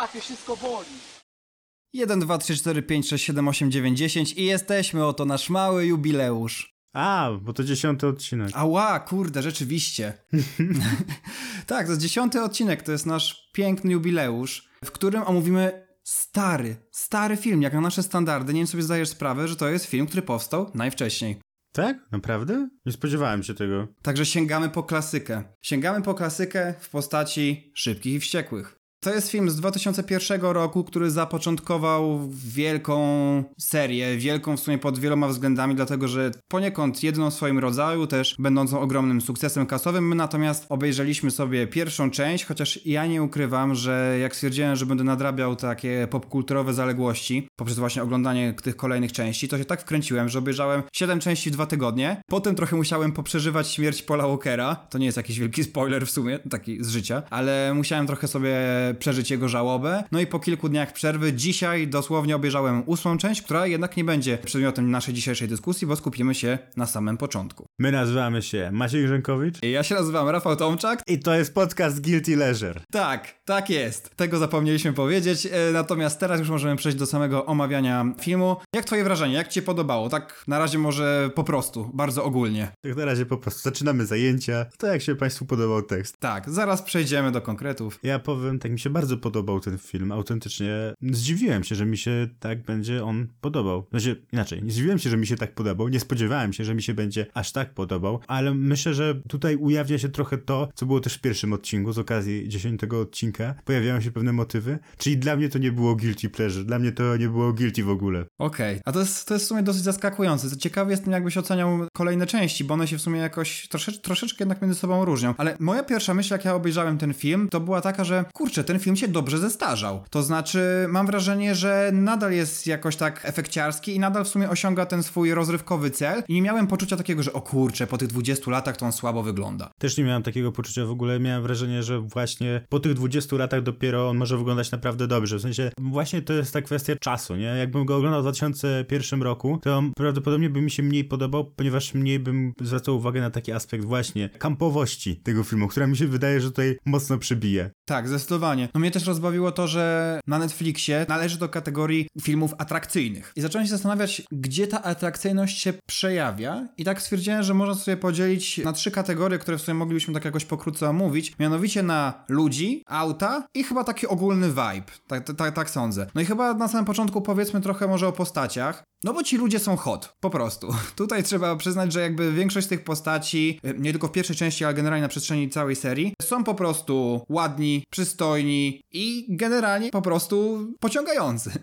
łapie, wszystko boli. 1, 2, 3, 4, 5, 6, 7, 8, 9, 10 i jesteśmy, oto nasz mały jubileusz. A, bo to dziesiąty odcinek. Ała, kurde, rzeczywiście. tak, to jest dziesiąty odcinek, to jest nasz piękny jubileusz, w którym omówimy stary, stary film, jak na nasze standardy. Nie wiem, sobie zdajesz sprawę, że to jest film, który powstał najwcześniej. Tak? Naprawdę? Nie spodziewałem się tego. Także sięgamy po klasykę. Sięgamy po klasykę w postaci szybkich i wściekłych. To jest film z 2001 roku, który zapoczątkował wielką serię, wielką w sumie pod wieloma względami, dlatego że poniekąd jedyną w swoim rodzaju, też będącą ogromnym sukcesem kasowym. My natomiast obejrzeliśmy sobie pierwszą część, chociaż ja nie ukrywam, że jak stwierdziłem, że będę nadrabiał takie popkulturowe zaległości poprzez właśnie oglądanie tych kolejnych części, to się tak wkręciłem, że obejrzałem 7 części w dwa tygodnie. Potem trochę musiałem poprzeżywać śmierć Paula Walkera. To nie jest jakiś wielki spoiler w sumie, taki z życia, ale musiałem trochę sobie przeżyć jego żałobę. No i po kilku dniach przerwy dzisiaj dosłownie obejrzałem ósmą część, która jednak nie będzie przedmiotem naszej dzisiejszej dyskusji, bo skupimy się na samym początku. My nazywamy się Maciej Grzękowicz Ja się nazywam Rafał Tomczak. i to jest podcast Guilty Leisure. Tak, tak jest. Tego zapomnieliśmy powiedzieć. E, Natomiast teraz już możemy przejść do samego omawiania filmu. Jak twoje wrażenie? Jak ci się podobało? Tak na razie może po prostu, bardzo ogólnie. Tak na razie po prostu zaczynamy zajęcia. To jak się Państwu podobał tekst? Tak, zaraz przejdziemy do konkretów. Ja powiem, tak mi się bardzo podobał ten film, autentycznie. Zdziwiłem się, że mi się tak będzie on podobał. Znaczy, inaczej, nie zdziwiłem się, że mi się tak podobał, nie spodziewałem się, że mi się będzie aż tak podobał, ale myślę, że tutaj ujawnia się trochę to, co było też w pierwszym odcinku, z okazji dziesiątego odcinka. Pojawiają się pewne motywy, czyli dla mnie to nie było guilty pleasure, dla mnie to nie było guilty w ogóle. Okej, a to jest, to jest w sumie dosyć zaskakujące. Ciekawy jestem, jakbyś oceniał kolejne części, bo one się w sumie jakoś trosze, troszeczkę jednak między sobą różnią. Ale moja pierwsza myśl, jak ja obejrzałem ten film, to była taka, że kurczę, ten film się dobrze zestarzał. To znaczy, mam wrażenie, że nadal jest jakoś tak efekciarski i nadal w sumie osiąga ten swój rozrywkowy cel. I nie miałem poczucia takiego, że o kurczę, po tych 20 latach to on słabo wygląda. Też nie miałem takiego poczucia w ogóle. Miałem wrażenie, że właśnie po tych 20 latach dopiero on może wyglądać naprawdę dobrze. W sensie, właśnie to jest ta kwestia czasu, nie? Jakbym go oglądał w 2001 roku, to prawdopodobnie by mi się mniej podobał, ponieważ mniej bym zwracał uwagę na taki aspekt właśnie kampowości tego filmu, która mi się wydaje, że tutaj mocno przybije. Tak, zdecydowanie. No mnie też rozbawiło to, że na Netflixie należy do kategorii filmów atrakcyjnych. I zacząłem się zastanawiać, gdzie ta atrakcyjność się przejawia. I tak stwierdziłem, że można sobie podzielić na trzy kategorie, które w sumie moglibyśmy tak jakoś pokrótce omówić. Mianowicie na ludzi, auta i chyba taki ogólny vibe. Tak, tak, tak sądzę. No i chyba na samym początku powiedzmy trochę może o postaciach. No bo ci ludzie są hot, po prostu. Tutaj trzeba przyznać, że jakby większość z tych postaci, y, nie tylko w pierwszej części, ale generalnie na przestrzeni całej serii, są po prostu ładni, przystojni i generalnie po prostu pociągający.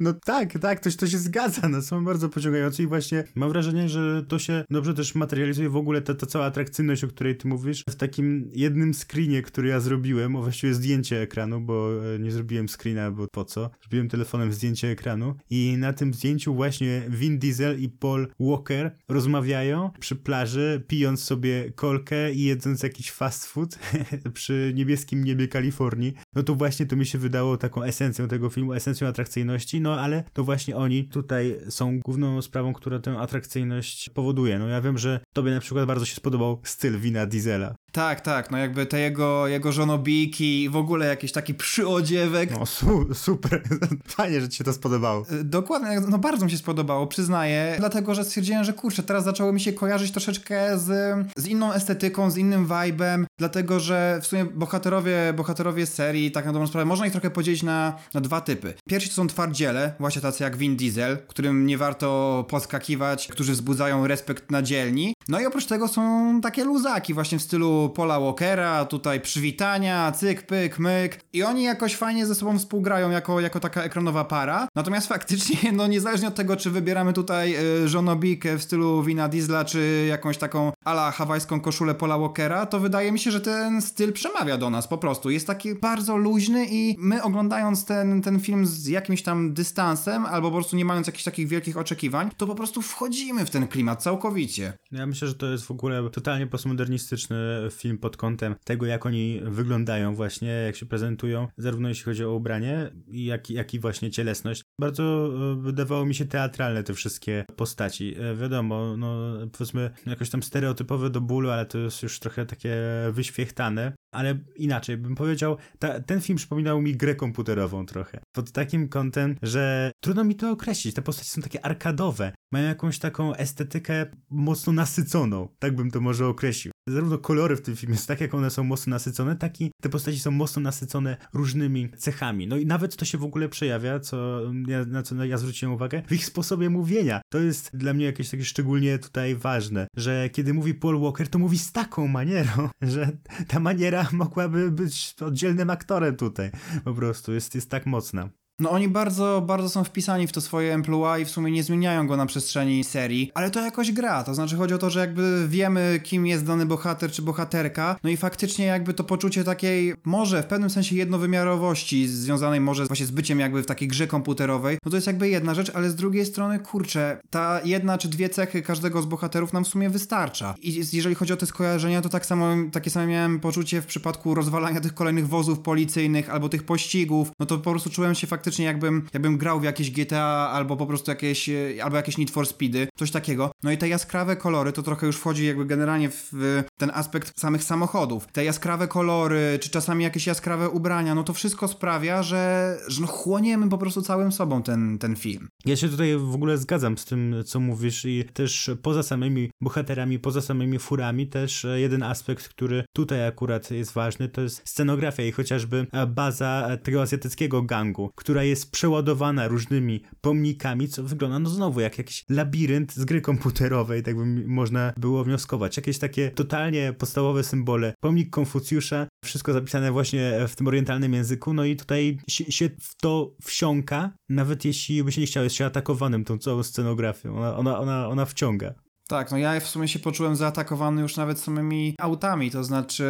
No tak, tak, to, to się zgadza, no są bardzo pociągające i właśnie mam wrażenie, że to się dobrze też materializuje w ogóle ta, ta cała atrakcyjność, o której ty mówisz, w takim jednym screenie, który ja zrobiłem, o właściwie zdjęcie ekranu, bo e, nie zrobiłem screena, bo po co? Zrobiłem telefonem zdjęcie ekranu i na tym zdjęciu właśnie Vin Diesel i Paul Walker rozmawiają przy plaży, pijąc sobie kolkę i jedząc jakiś fast food przy niebieskim niebie Kalifornii. No to właśnie to mi się wydało taką esencją tego filmu, esencją atrakcyjności, no ale to właśnie oni tutaj są główną sprawą, która tę atrakcyjność powoduje. No ja wiem, że tobie na przykład bardzo się spodobał styl wina Diesela. Tak, tak, no jakby te jego, jego żonobijki i w ogóle jakiś taki przyodziewek. No su super, fajnie, że ci się to spodobało. Y, Dokładnie, no bardzo mi się spodobało, przyznaję, dlatego że stwierdziłem, że kurczę, teraz zaczęło mi się kojarzyć troszeczkę z, z inną estetyką, z innym vibe'em, dlatego że w sumie bohaterowie, bohaterowie serii, tak na dobrą sprawę, można ich trochę podzielić na, na dwa typy. Pierwsi to są twardziele, właśnie tacy jak Vin Diesel, którym nie warto podskakiwać, którzy wzbudzają respekt na dzielni. No i oprócz tego są takie luzaki właśnie w stylu Paula Walkera, tutaj przywitania, cyk, pyk, myk i oni jakoś fajnie ze sobą współgrają jako, jako taka ekranowa para. Natomiast faktycznie, no niezależnie od tego, czy wybieramy tutaj y, żonobikę w stylu Wina Diesla, czy jakąś taką ala hawajską koszulę Paula Walkera, to wydaje mi się, że ten styl przemawia do nas po prostu. Jest taki bardzo luźny i my oglądając ten, ten film z jakimś tam dystansem, albo po prostu nie mając jakichś takich wielkich oczekiwań, to po prostu wchodzimy w ten klimat całkowicie. Ja myślę, że to jest w ogóle totalnie postmodernistyczny film pod kątem tego, jak oni wyglądają właśnie, jak się prezentują, zarówno jeśli chodzi o ubranie, jak, jak i właśnie cielesność. Bardzo e, wydawało mi się teatralne te wszystkie postaci. E, wiadomo, no powiedzmy jakoś tam stereotypowe do bólu, ale to jest już trochę takie wyświechtane. Ale inaczej bym powiedział, ta, ten film przypominał mi grę komputerową trochę. Pod takim kątem, że trudno mi to określić. Te postacie są takie arkadowe, mają jakąś taką estetykę mocno nasyconą, tak bym to może określił. Zarówno kolory w tym filmie tak, jak one są mocno nasycone, tak i te postaci są mocno nasycone różnymi cechami. No i nawet to się w ogóle przejawia, co na co ja zwróciłem uwagę, w ich sposobie mówienia. To jest dla mnie jakieś takie szczególnie tutaj ważne, że kiedy mówi Paul Walker, to mówi z taką manierą, że ta maniera mogłaby być oddzielnym aktorem tutaj. Po prostu jest, jest tak mocna. No oni bardzo, bardzo są wpisani w to swoje emploi i w sumie nie zmieniają go na przestrzeni serii, ale to jakoś gra, to znaczy chodzi o to, że jakby wiemy kim jest dany bohater czy bohaterka, no i faktycznie jakby to poczucie takiej, może w pewnym sensie jednowymiarowości związanej może właśnie z byciem jakby w takiej grze komputerowej, no to jest jakby jedna rzecz, ale z drugiej strony, kurczę, ta jedna czy dwie cechy każdego z bohaterów nam w sumie wystarcza. I jeżeli chodzi o te skojarzenia, to tak samo, takie samo miałem poczucie w przypadku rozwalania tych kolejnych wozów policyjnych albo tych pościgów, no to po prostu czułem się faktycznie faktycznie jakbym, jakbym grał w jakieś GTA albo po prostu jakieś, e, albo jakieś Need for Speedy, coś takiego. No i te jaskrawe kolory to trochę już wchodzi jakby generalnie w ten aspekt samych samochodów. Te jaskrawe kolory, czy czasami jakieś jaskrawe ubrania, no to wszystko sprawia, że, że no chłoniemy po prostu całym sobą ten, ten film. Ja się tutaj w ogóle zgadzam z tym, co mówisz i też poza samymi bohaterami, poza samymi furami, też e, jeden aspekt, który tutaj akurat jest ważny, to jest scenografia i chociażby baza tego azjatyckiego gangu, który która jest przeładowana różnymi pomnikami, co wygląda no znowu jak jakiś labirynt z gry komputerowej, tak by można było wnioskować. Jakieś takie totalnie podstawowe symbole. Pomnik Konfucjusza, wszystko zapisane właśnie w tym orientalnym języku, no i tutaj się, w to wsiąka, nawet jeśli by się nie chciał, jest się atakowanym tą całą scenografią. Ona, ona, ona, ona wciąga. Tak, no ja w sumie się poczułem zaatakowany już nawet samymi autami, to znaczy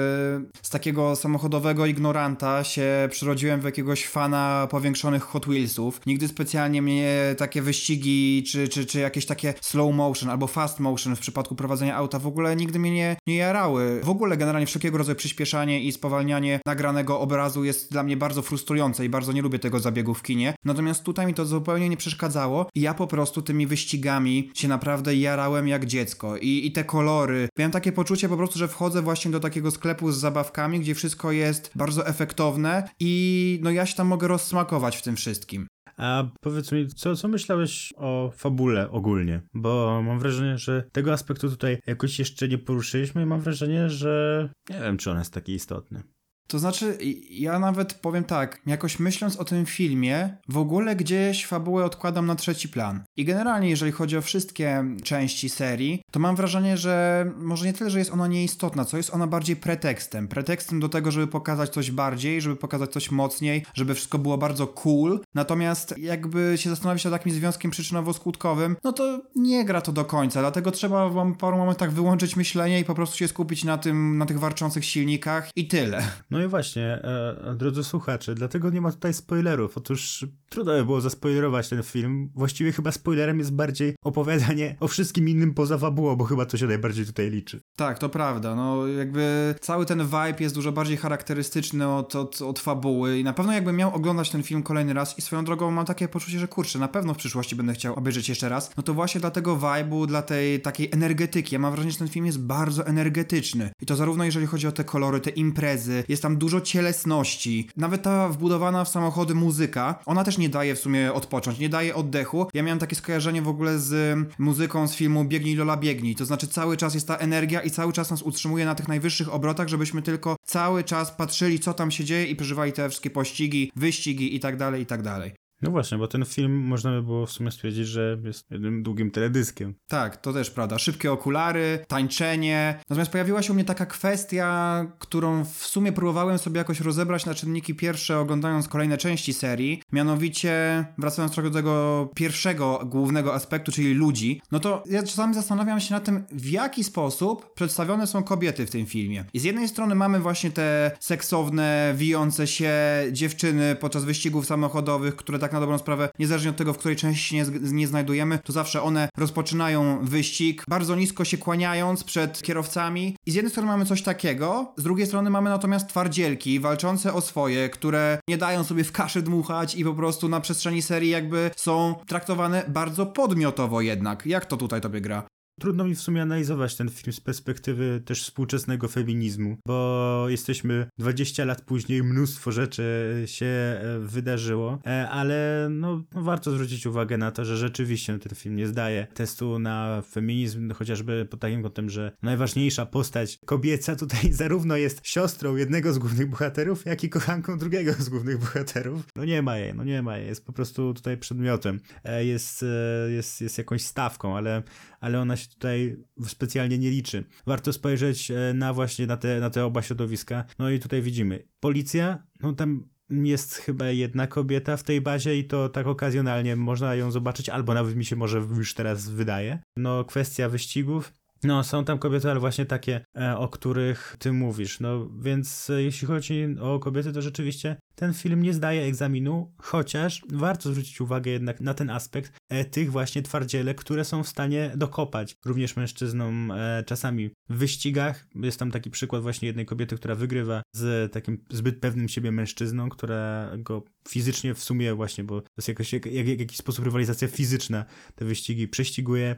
z takiego samochodowego ignoranta się przyrodziłem w jakiegoś fana powiększonych Hot Wheelsów. Nigdy specjalnie mnie takie wyścigi, czy, czy, czy jakieś takie slow motion albo fast motion w przypadku prowadzenia auta w ogóle nigdy mnie nie, nie jarały. W ogóle generalnie wszelkiego rodzaju przyspieszanie i spowalnianie nagranego obrazu jest dla mnie bardzo frustrujące i bardzo nie lubię tego zabiegu w kinie. Natomiast tutaj mi to zupełnie nie przeszkadzało i ja po prostu tymi wyścigami się naprawdę jarałem jak dziecko i, i te kolory. Miałem takie poczucie po prostu, że wchodzę właśnie do takiego sklepu z zabawkami, gdzie wszystko jest bardzo efektowne i no ja się tam mogę rozsmakować w tym wszystkim. A powiedz mi, co, co myślałeś o fabule ogólnie? Bo mam wrażenie, że tego aspektu tutaj jakoś jeszcze nie poruszyliśmy i mam wrażenie, że nie wiem, czy on jest taki istotny. To znaczy, ja nawet powiem tak, jakoś myśląc o tym filmie, w ogóle gdzieś fabułę odkładam na trzeci plan. I generalnie, jeżeli chodzi o wszystkie części serii, to mam wrażenie, że może nie tyle, że jest ona nieistotna, co jest ona bardziej pretekstem. Pretekstem do tego, żeby pokazać coś bardziej, żeby pokazać coś mocniej, żeby wszystko było bardzo cool. Natomiast jakby się zastanowić nad takim związkiem przyczynowo-skutkowym, no to nie gra to do końca, dlatego trzeba w paru momentach wyłączyć myślenie i po prostu się skupić na tym, na tych warczących silnikach i tyle. No i właśnie, e, drodzy słuchacze, dlatego nie ma tutaj spoilerów. Otóż trudno by było zaspoilerować ten film. Właściwie chyba spoilerem jest bardziej opowiadanie o wszystkim innym poza fabułą, bo chyba to się najbardziej tutaj liczy. Tak, to prawda. No jakby cały ten vibe jest dużo bardziej charakterystyczny od, od, od fabuły i na pewno jakbym miał oglądać ten film kolejny raz i swoją drogą mam takie poczucie, że kurczę, na pewno w przyszłości będę chciał obejrzeć jeszcze raz, no to właśnie dla tego vibe'u, dla tej takiej energetyki. Ja mam wrażenie, że ten film jest bardzo energetyczny. I to zarówno jeżeli chodzi o te kolory, te imprezy, jest tam dużo cielesności. Nawet ta wbudowana w samochody muzyka, ona też nie daje w sumie odpocząć, nie daje oddechu. Ja miałem takie skojarzenie w ogóle z muzyką z filmu Biegnij Lola Biegnij, to znaczy cały czas jest ta energia i cały czas nas utrzymuje na tych najwyższych obrotach, żebyśmy tylko cały czas patrzyli co tam się dzieje i przeżywali te wszystkie pościgi, wyścigi i tak dalej, i tak dalej. No właśnie, bo ten film można by było w sumie stwierdzić, że jest jednym długim teledyskiem. Tak, to też prawda. Szybkie okulary, tańczenie. Natomiast pojawiła się u mnie taka kwestia, którą w sumie próbowałem sobie jakoś rozebrać na czynniki pierwsze, oglądając kolejne części serii. Mianowicie, wracając trochę do tego pierwszego głównego aspektu, czyli ludzi, no to ja czasami zastanawiam się nad tym, w jaki sposób przedstawione są kobiety w tym filmie. I z jednej strony mamy właśnie te seksowne, wijące się dziewczyny podczas wyścigów samochodowych, które tak tak na dobrą sprawę, niezależnie od tego, w której części się nie, nie znajdujemy, to zawsze one rozpoczynają wyścig, bardzo nisko się kłaniając przed kierowcami. I z jednej strony mamy coś takiego, z drugiej strony mamy natomiast twardzielki walczące o swoje, które nie dają sobie w kaszy dmuchać i po prostu na przestrzeni serii jakby są traktowane bardzo podmiotowo jednak. Jak to tutaj tobie gra? Trudno mi w sumie analizować ten film z perspektywy też współczesnego feminizmu, bo jesteśmy 20 lat później, mnóstwo rzeczy się e, wydarzyło, e, ale no, no, warto zwrócić uwagę na to, że rzeczywiście ten film nie zdaje testu na feminizm, chociażby pod takim kątem, że najważniejsza postać kobieca tutaj zarówno jest siostrą jednego z głównych bohaterów, jak i kochanką drugiego z głównych bohaterów. No nie ma jej, no nie ma jej, jest po prostu tutaj przedmiotem, e, jest, jest, jest jakąś stawką, ale, ale ona się się tutaj specjalnie nie liczy. Warto spojrzeć e, na właśnie na te, na te oba środowiska. No i tutaj widzimy. Policja, no tam jest chyba jedna kobieta w tej bazie i to tak okazjonalnie można ją zobaczyć, albo nawet mi się może już teraz wydaje. No kwestia wyścigów, no, są tam kobiety, ale właśnie takie, e, o których ty mówisz. No, więc e, jeśli chodzi o kobiety, to rzeczywiście ten film nie zdaje egzaminu, chociaż warto zwrócić uwagę jednak na ten aspekt e, tych właśnie twardziele, które są w stanie dokopać również mężczyznom czasami w wyścigach. Jest tam taki przykład właśnie jednej kobiety, która wygrywa z takim zbyt pewnym siebie mężczyzną, która go fizycznie w sumie właśnie, bo to jest jakoś, jak, jak, jakiś sposób rywalizacja fizyczna te wyścigi prześciguje,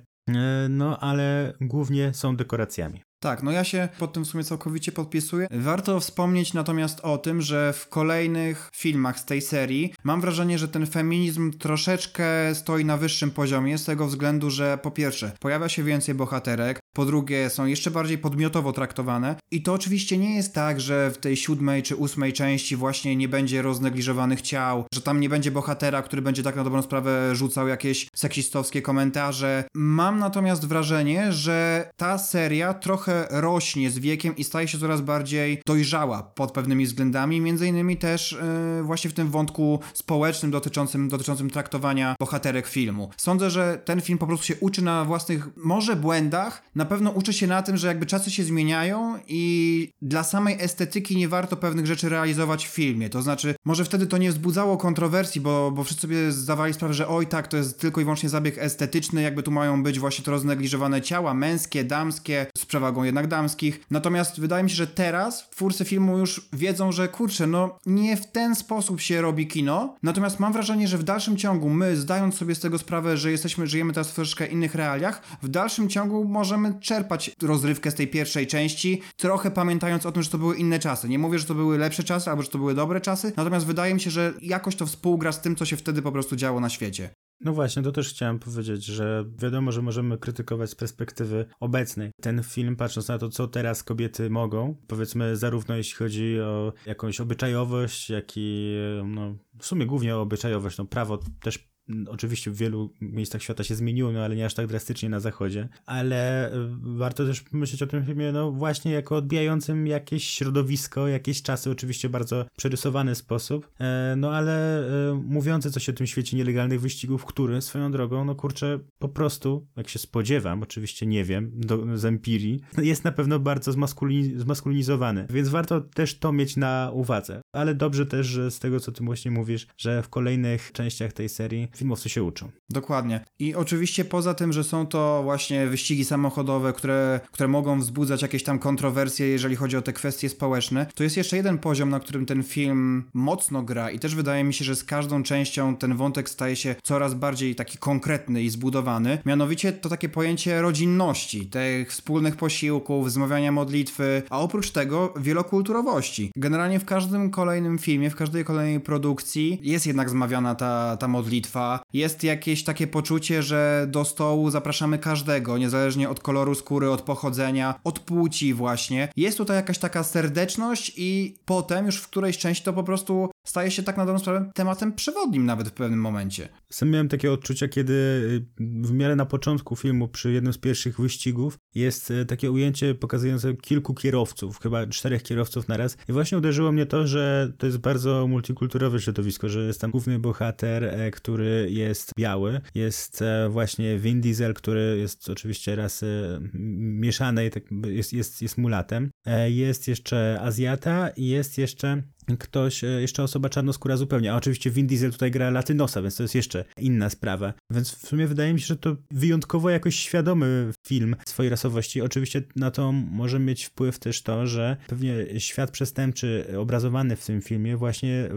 no ale głównie są dekoracjami. Tak, no ja się pod tym w sumie całkowicie podpisuję. Warto wspomnieć natomiast o tym, że w kolejnych filmach z tej serii mam wrażenie, że ten feminizm troszeczkę stoi na wyższym poziomie z tego względu, że po pierwsze pojawia się więcej bohaterek, po drugie są jeszcze bardziej podmiotowo traktowane i to oczywiście nie jest tak, że w tej siódmej czy ósmej części właśnie nie będzie roznegliżowanych ciał, że tam nie będzie bohatera, który będzie tak na dobrą sprawę rzucał jakieś seksistowskie komentarze. Mam natomiast wrażenie, że ta seria trochę rośnie z wiekiem i staje się coraz bardziej dojrzała pod pewnymi względami, między innymi też yy, właśnie w tym wątku społecznym dotyczącym, dotyczącym traktowania bohaterek filmu. Sądzę, że ten film po prostu się uczy na własnych, może błędach, na pewno uczy się na tym, że jakby czasy się zmieniają i dla samej estetyki nie warto pewnych rzeczy realizować w filmie. To znaczy, może wtedy to nie wzbudzało kontrowersji, bo, bo wszyscy sobie zdawali sprawę, że oj tak, to jest tylko i wyłącznie zabieg estetyczny, jakby tu mają być właśnie to roznegliżowane ciała, męskie, damskie, z przewagą jednak damskich. Natomiast wydaje mi się, że teraz twórcy filmu już wiedzą, że kurczę, no nie w ten sposób się robi kino. Natomiast mam wrażenie, że w dalszym ciągu my, zdając sobie z tego sprawę, że jesteśmy, żyjemy teraz w troszeczkę innych realiach, w dalszym ciągu możemy czerpać rozrywkę z tej pierwszej części, trochę pamiętając o tym, że to były inne czasy. Nie mówię, że to były lepsze czasy, albo że to były dobre czasy, natomiast wydaje mi się, że jakoś to współgra z tym, co się wtedy po prostu działo na świecie. No właśnie, to też chciałem powiedzieć, że wiadomo, że możemy krytykować z perspektywy obecnej. Ten film, patrząc na to, co teraz kobiety mogą, powiedzmy, zarówno jeśli chodzi o jakąś obyczajowość, jak i no, w sumie głównie o obyczajowość, no prawo też Oczywiście w wielu miejscach świata się zmieniło, no ale nie aż tak drastycznie na zachodzie. Ale e, warto też myśleć o tym filmie, no właśnie jako odbijającym jakieś środowisko, jakieś czasy, oczywiście bardzo przerysowany sposób. E, no ale e, mówiący coś o tym świecie nielegalnych wyścigów, który swoją drogą, no kurczę, po prostu, jak się spodziewam, oczywiście nie wiem, do, z empirii, jest na pewno bardzo zmaskulini zmaskulinizowany. Więc warto też to mieć na uwadze. Ale dobrze też, że z tego, co ty właśnie mówisz, że w kolejnych częściach tej serii filmowcy się uczą. Dokładnie. I oczywiście poza tym, że są to właśnie wyścigi samochodowe, które, które mogą wzbudzać jakieś tam kontrowersje, jeżeli chodzi o te kwestie społeczne, to jest jeszcze jeden poziom, na którym ten film mocno gra i też wydaje mi się, że z każdą częścią ten wątek staje się coraz bardziej taki konkretny i zbudowany. Mianowicie to takie pojęcie rodzinności, tych wspólnych posiłków, wzmawiania modlitwy, a oprócz tego wielokulturowości. Generalnie w każdym kolejnym filmie, w każdej kolejnej produkcji jest jednak zmawiana ta, ta modlitwa, jest jakieś takie poczucie, że do stołu zapraszamy każdego, niezależnie od koloru skóry, od pochodzenia, od płci właśnie. Jest tutaj jakaś taka serdeczność i potem już w którejś części to po prostu staje się tak na dobrą sprawę tematem przewodnim nawet w pewnym momencie. Sam miałem takie odczucia, kiedy y, w miarę na początku filmu, przy jednym z pierwszych wyścigów, jest y, takie ujęcie pokazujące kilku kierowców, chyba czterech kierowców na raz. I właśnie uderzyło mnie to, że to jest bardzo multikulturowe środowisko, że jest tam główny bohater, e, który jest biały, jest e, właśnie Vin Diesel, który jest oczywiście rasy mieszanej, tak jest, jest, jest mulatem, e, jest jeszcze Azjata i jest jeszcze ktoś, e, jeszcze osoba czarnoskóra zupełnie, a oczywiście Vin Diesel tutaj gra latynosa, więc to jest jeszcze inna sprawa. Więc w sumie wydaje mi się, że to wyjątkowo jakoś świadomy film swojej rasowości. Oczywiście na to może mieć wpływ też to, że pewnie świat przestępczy obrazowany w tym filmie właśnie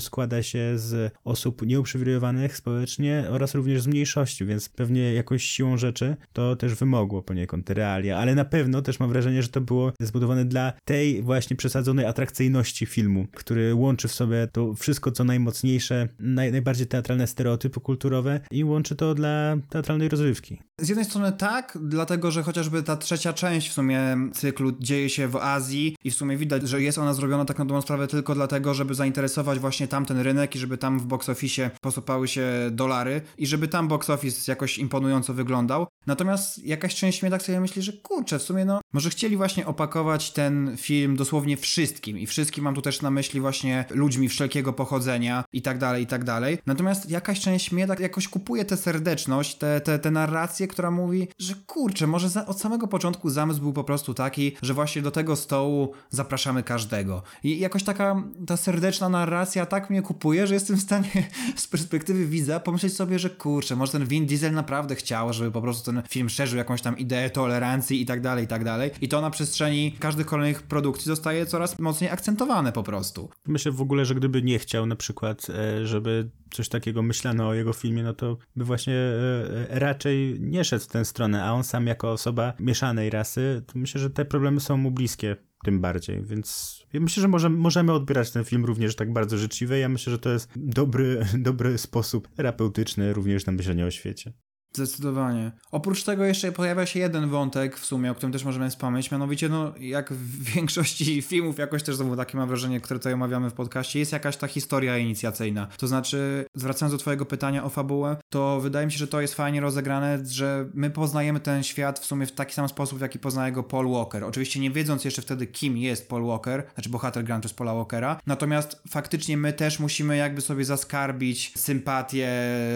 składa się z osób nieuprzywilejowanych społecznie oraz również z mniejszości, więc pewnie jakoś siłą rzeczy to też wymogło poniekąd te realia, ale na pewno też mam wrażenie, że to było zbudowane dla tej właśnie przesadzonej atrakcyjności filmu, który łączy w sobie to wszystko, co najmocniejsze, naj, najbardziej teatralne stereotypy kulturowe i łączy to dla teatralnej rozrywki. Z jednej strony tak, dlatego że chociażby ta trzecia część w sumie cyklu dzieje się w Azji i w sumie widać, że jest ona zrobiona tak na dobrą sprawę tylko dlatego, żeby zainteresować właśnie tamten rynek i żeby tam w box office posypały się dolary i żeby tam box office jakoś imponująco wyglądał. Natomiast jakaś część mnie tak sobie myśli, że kurczę, w sumie no, może chcieli właśnie opakować ten film dosłownie wszystkim i wszystkim mam tu też na myśli właśnie ludźmi wszelkiego pochodzenia i tak dalej, i tak dalej. Natomiast jakaś część mnie tak jakoś kupuje tę serdeczność, tę te, te narrację, która mówi, że kurczę, może za, od samego początku zamysł był po prostu taki, że właśnie do tego stołu zapraszamy każdego. I jakoś taka ta serdeczna narracja tak mnie kupuje, że jestem w stanie z perspektywy widza pomyśleć sobie, że kurczę, może ten Vin Diesel naprawdę chciał, żeby po prostu ten film szerzył jakąś tam ideę tolerancji i tak dalej, i tak dalej. I to na przestrzeni każdych kolejnych produkcji zostaje coraz mocniej akcentowane po prostu. Myślę w ogóle, że gdyby nie chciał na przykład, e, żeby coś takiego myślano o jego filmie, no to by właśnie e, e, raczej nie szedł w tę stronę, a on sam jako osoba mieszanej rasy, to myślę, że te problemy są mu bliskie tym bardziej, więc ja myślę, że może, możemy odbierać ten film również tak bardzo życzliwie. Ja myślę, że to jest dobry, dobry sposób terapeutyczny również na myślenie o świecie. Zdecydowanie. Oprócz tego jeszcze pojawia się jeden wątek w sumie, o którym też możemy wspomnieć, mianowicie no jak w większości filmów jakoś też znowu takie mam wrażenie, które tutaj omawiamy w podcaście, jest jakaś ta historia inicjacyjna. To znaczy, zwracając do twojego pytania o fabułę, to wydaje mi się, że to jest fajnie rozegrane, że my poznajemy ten świat w sumie w taki sam sposób, w jaki poznaje go Paul Walker. Oczywiście nie wiedząc jeszcze wtedy, kim jest Paul Walker, znaczy bohater Grand przez Paula Walkera, natomiast faktycznie my też musimy jakby sobie zaskarbić sympatię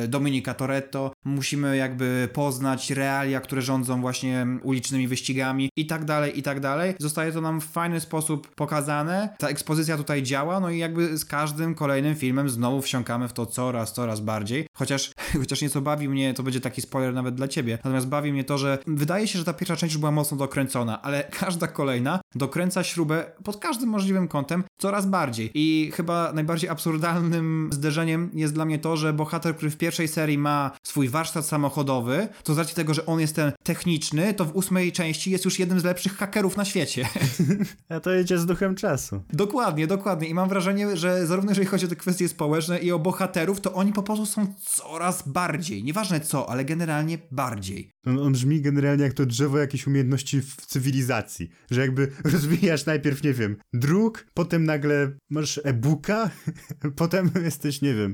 Dominika Toretto, musimy jakby poznać realia, które rządzą właśnie ulicznymi wyścigami i tak dalej, i tak dalej. Zostaje to nam w fajny sposób pokazane. Ta ekspozycja tutaj działa, no i jakby z każdym kolejnym filmem znowu wsiąkamy w to coraz, coraz bardziej. Chociaż, chociaż nieco bawi mnie, to będzie taki spoiler nawet dla ciebie, natomiast bawi mnie to, że wydaje się, że ta pierwsza część już była mocno dokręcona, ale każda kolejna dokręca śrubę pod każdym możliwym kątem coraz bardziej. I chyba najbardziej absurdalnym zderzeniem jest dla mnie to, że bohater, który w pierwszej serii ma swój warsztat samochodowy, samochodowy, to z racji tego, że on jest ten techniczny, to w ósmej części jest już jednym z lepszych hakerów na świecie. A to jedzie z duchem czasu. Dokładnie, dokładnie. I mam wrażenie, że zarówno jeżeli chodzi o te kwestie społeczne i o bohaterów, to oni po prostu są coraz bardziej. Nieważne co, ale generalnie bardziej. On, on brzmi generalnie jak to drzewo jakiejś umiejętności w cywilizacji. Że jakby rozwijasz najpierw, nie wiem, druk, potem nagle masz e-booka, potem jesteś, nie wiem,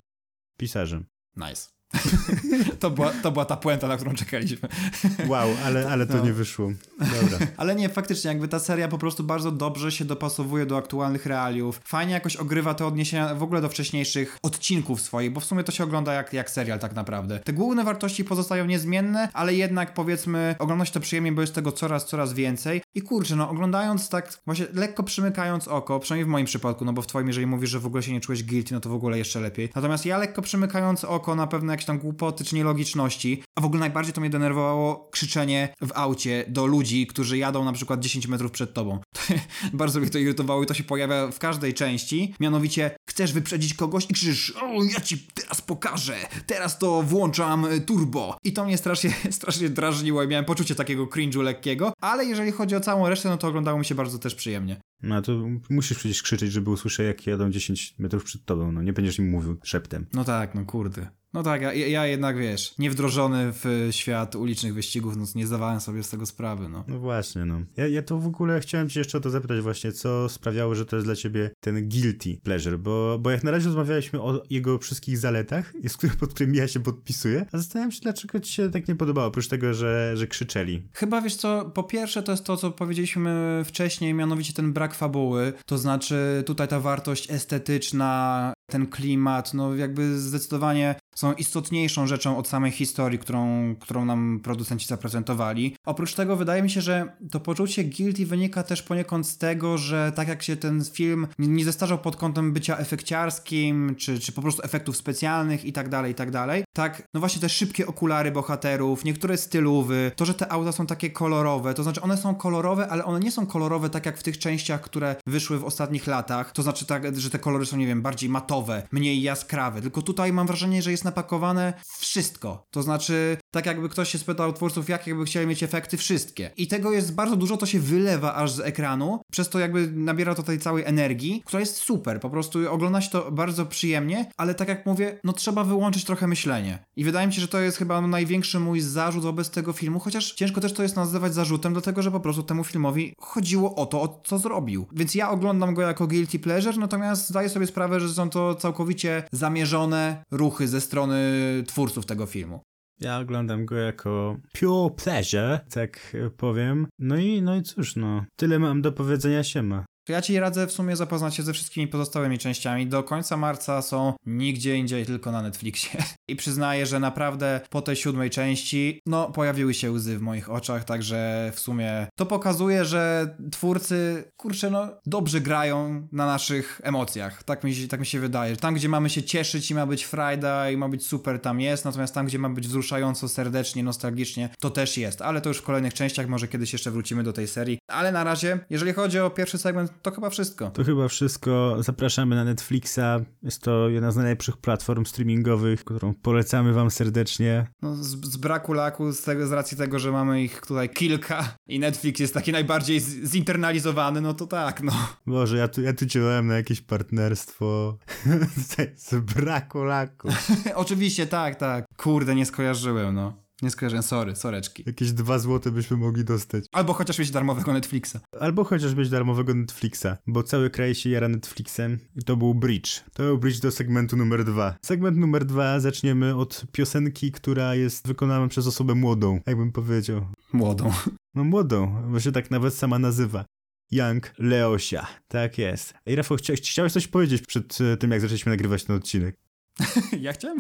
pisarzem. Nice. to, była, to była ta puenta, na którą czekaliśmy. wow, ale, ale to no. nie wyszło. Dobra. ale nie, faktycznie, jakby ta seria po prostu bardzo dobrze się dopasowuje do aktualnych realiów. Fajnie jakoś ogrywa te odniesienia w ogóle do wcześniejszych odcinków swoich, bo w sumie to się ogląda jak, jak serial tak naprawdę. Te główne wartości pozostają niezmienne, ale jednak powiedzmy ogląda się to przyjemnie, bo jest tego coraz, coraz więcej. I kurczę, no oglądając tak właśnie lekko przymykając oko, przynajmniej w moim przypadku, no bo w twoim, jeżeli mówisz, że w ogóle się nie czułeś guilty, no to w ogóle jeszcze lepiej. Natomiast ja lekko przymykając oko na pewne jakieś tam głupoty czy nielogiczności, a w ogóle najbardziej to mnie denerwowało krzyczenie w aucie do ludzi, którzy jadą na przykład 10 metrów przed tobą. Bardzo mnie to irytowało i to się pojawia w każdej części. Mianowicie chcesz wyprzedzić kogoś i krzyczysz o, ja ci teraz pokażę, teraz to włączam y, turbo. I to mnie strasznie, strasznie drażniło i miałem poczucie takiego cringe'u lekkiego, ale jeżeli chodzi o całą resztę, no to oglądało mi się bardzo też przyjemnie. No to musisz przecież krzyczeć, żeby usłyszeć, jak jadą 10 metrów przed tobą, no nie będziesz im mówił szeptem. No tak, no kurde. No tak, ja, ja jednak wiesz, niewdrożony w świat ulicznych wyścigów, no nie zdawałem sobie z tego sprawy, no. No właśnie, no. Ja, ja to w ogóle chciałem cię jeszcze o to zapytać właśnie, co sprawiało, że to jest dla ciebie ten guilty pleasure, bo, bo jak na razie rozmawialiśmy o jego wszystkich zaletach, pod którymi ja się podpisuję, a zastanawiam się, dlaczego ci się tak nie podobało, oprócz tego, że, że krzyczeli. Chyba, wiesz co, po pierwsze to jest to, co powiedzieliśmy wcześniej, mianowicie ten brak fabuły, to znaczy tutaj ta wartość estetyczna ten klimat, no jakby zdecydowanie są istotniejszą rzeczą od samej historii, którą, którą nam producenci zaprezentowali. Oprócz tego wydaje mi się, że to poczucie guilty wynika też poniekąd z tego, że tak jak się ten film nie zestarzał pod kątem bycia efekciarskim, czy, czy po prostu efektów specjalnych i tak dalej, i tak dalej, tak, no właśnie te szybkie okulary bohaterów, niektóre stylowy, to, że te auta są takie kolorowe, to znaczy one są kolorowe, ale one nie są kolorowe tak jak w tych częściach, które wyszły w ostatnich latach, to znaczy tak, że te kolory są, nie wiem, bardziej matowe, mniej jaskrawe, tylko tutaj mam wrażenie, że jest napakowane wszystko. To znaczy, tak jakby ktoś się spytał twórców, jakie by chcieli mieć efekty, wszystkie. I tego jest bardzo dużo, to się wylewa aż z ekranu, przez to jakby nabiera to tej całej energii, która jest super. Po prostu ogląda się to bardzo przyjemnie, ale tak jak mówię, no trzeba wyłączyć trochę myślenie. I wydaje mi się, że to jest chyba największy mój zarzut wobec tego filmu, chociaż ciężko też to jest nazywać zarzutem, dlatego że po prostu temu filmowi chodziło o to, o co zrobił. Więc ja oglądam go jako guilty pleasure, natomiast zdaję sobie sprawę, że są to całkowicie zamierzone ruchy ze strony twórców tego filmu. Ja oglądam go jako pure pleasure, tak powiem. No i, no i cóż, no. Tyle mam do powiedzenia siema. To ja ci radzę w sumie zapoznać się ze wszystkimi pozostałymi częściami. Do końca marca są nigdzie indziej, tylko na Netflixie. I przyznaję, że naprawdę po tej siódmej części, no, pojawiły się łzy w moich oczach, także w sumie to pokazuje, że twórcy, kurczę, no, dobrze grają na naszych emocjach. Tak mi, tak mi się wydaje. Tam, gdzie mamy się cieszyć i ma być frajda i ma być super, tam jest, natomiast tam, gdzie ma być wzruszająco, serdecznie, nostalgicznie, to też jest. Ale to już w kolejnych częściach, może kiedyś jeszcze wrócimy do tej serii. Ale na razie, jeżeli chodzi o pierwszy segment, to chyba wszystko. To chyba wszystko. Zapraszamy na Netflixa. Jest to jedna z najlepszych platform streamingowych, którą polecamy wam serdecznie. No, z, z, braku laku, z, tego, z racji tego, że mamy ich tutaj kilka i Netflix jest taki najbardziej z, zinternalizowany, no to tak, no. Boże, ja tu, ja tu ciąłem na jakieś partnerstwo z braku laku. Oczywiście, tak, tak. Kurde, nie skojarzyłem, no. Nie skojarzę, sorry, soreczki. Jakieś dwa złote byśmy mogli dostać. Albo chociaż mieć darmowego Netflixa. Albo chociaż mieć darmowego Netflixa, bo cały kraj się jara Netflixem i to był bridge. To był bridge do segmentu numer dwa. Segment numer dwa zaczniemy od piosenki, która jest wykonana przez osobę młodą, jakbym powiedział. Młodą. No młodą, bo się tak nawet sama nazywa. Young Leosia. Tak jest. Ej, Rafał, chcia chciałeś coś powiedzieć przed e, tym, jak zaczęliśmy nagrywać ten odcinek? ja chciałem?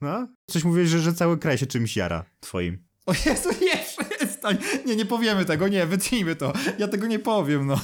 No? Coś mówisz, że, że cały kraj się czymś jara twoim. O Jezu, nie, przestań. Nie, nie powiemy tego, nie, wytnijmy to. Ja tego nie powiem, no.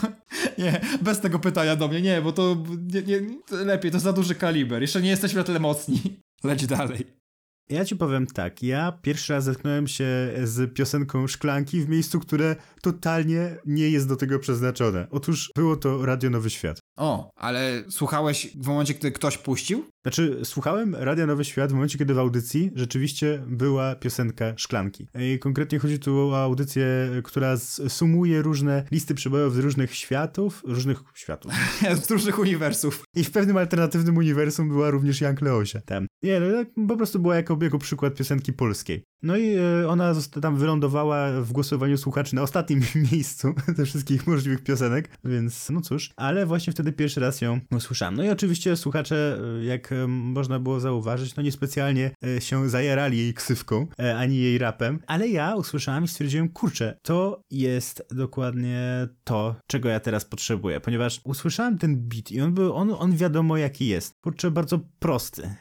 Nie, bez tego pytania do mnie, nie, bo to, nie, nie, lepiej, to za duży kaliber. Jeszcze nie jesteśmy na tyle mocni. Leć dalej. Ja ci powiem tak, ja pierwszy raz zetknąłem się z piosenką Szklanki w miejscu, które totalnie nie jest do tego przeznaczone. Otóż było to Radio Nowy Świat. O, ale słuchałeś w momencie, kiedy ktoś puścił? Znaczy, słuchałem Radio Nowy Świat w momencie, kiedy w audycji rzeczywiście była piosenka Szklanki. I konkretnie chodzi tu o audycję, która sumuje różne listy przebojów z różnych światów, różnych światów. z różnych uniwersów. I w pewnym alternatywnym uniwersum była również Jank Leosia. Tam. Nie, no, po prostu była jako, jako przykład piosenki polskiej. No i e, ona tam wylądowała w głosowaniu słuchaczy na ostatnim miejscu ze wszystkich możliwych piosenek, więc no cóż, ale właśnie wtedy pierwszy raz ją usłyszałem. No i oczywiście słuchacze, e, jak e, można było zauważyć, no niespecjalnie się zajarali jej ksywką, ani jej rapem, ale ja usłyszałem i stwierdziłem, kurczę, to jest dokładnie to, czego ja teraz potrzebuję, ponieważ usłyszałem ten beat i on był, on, on wiadomo jaki jest. Kurczę, bardzo prosty.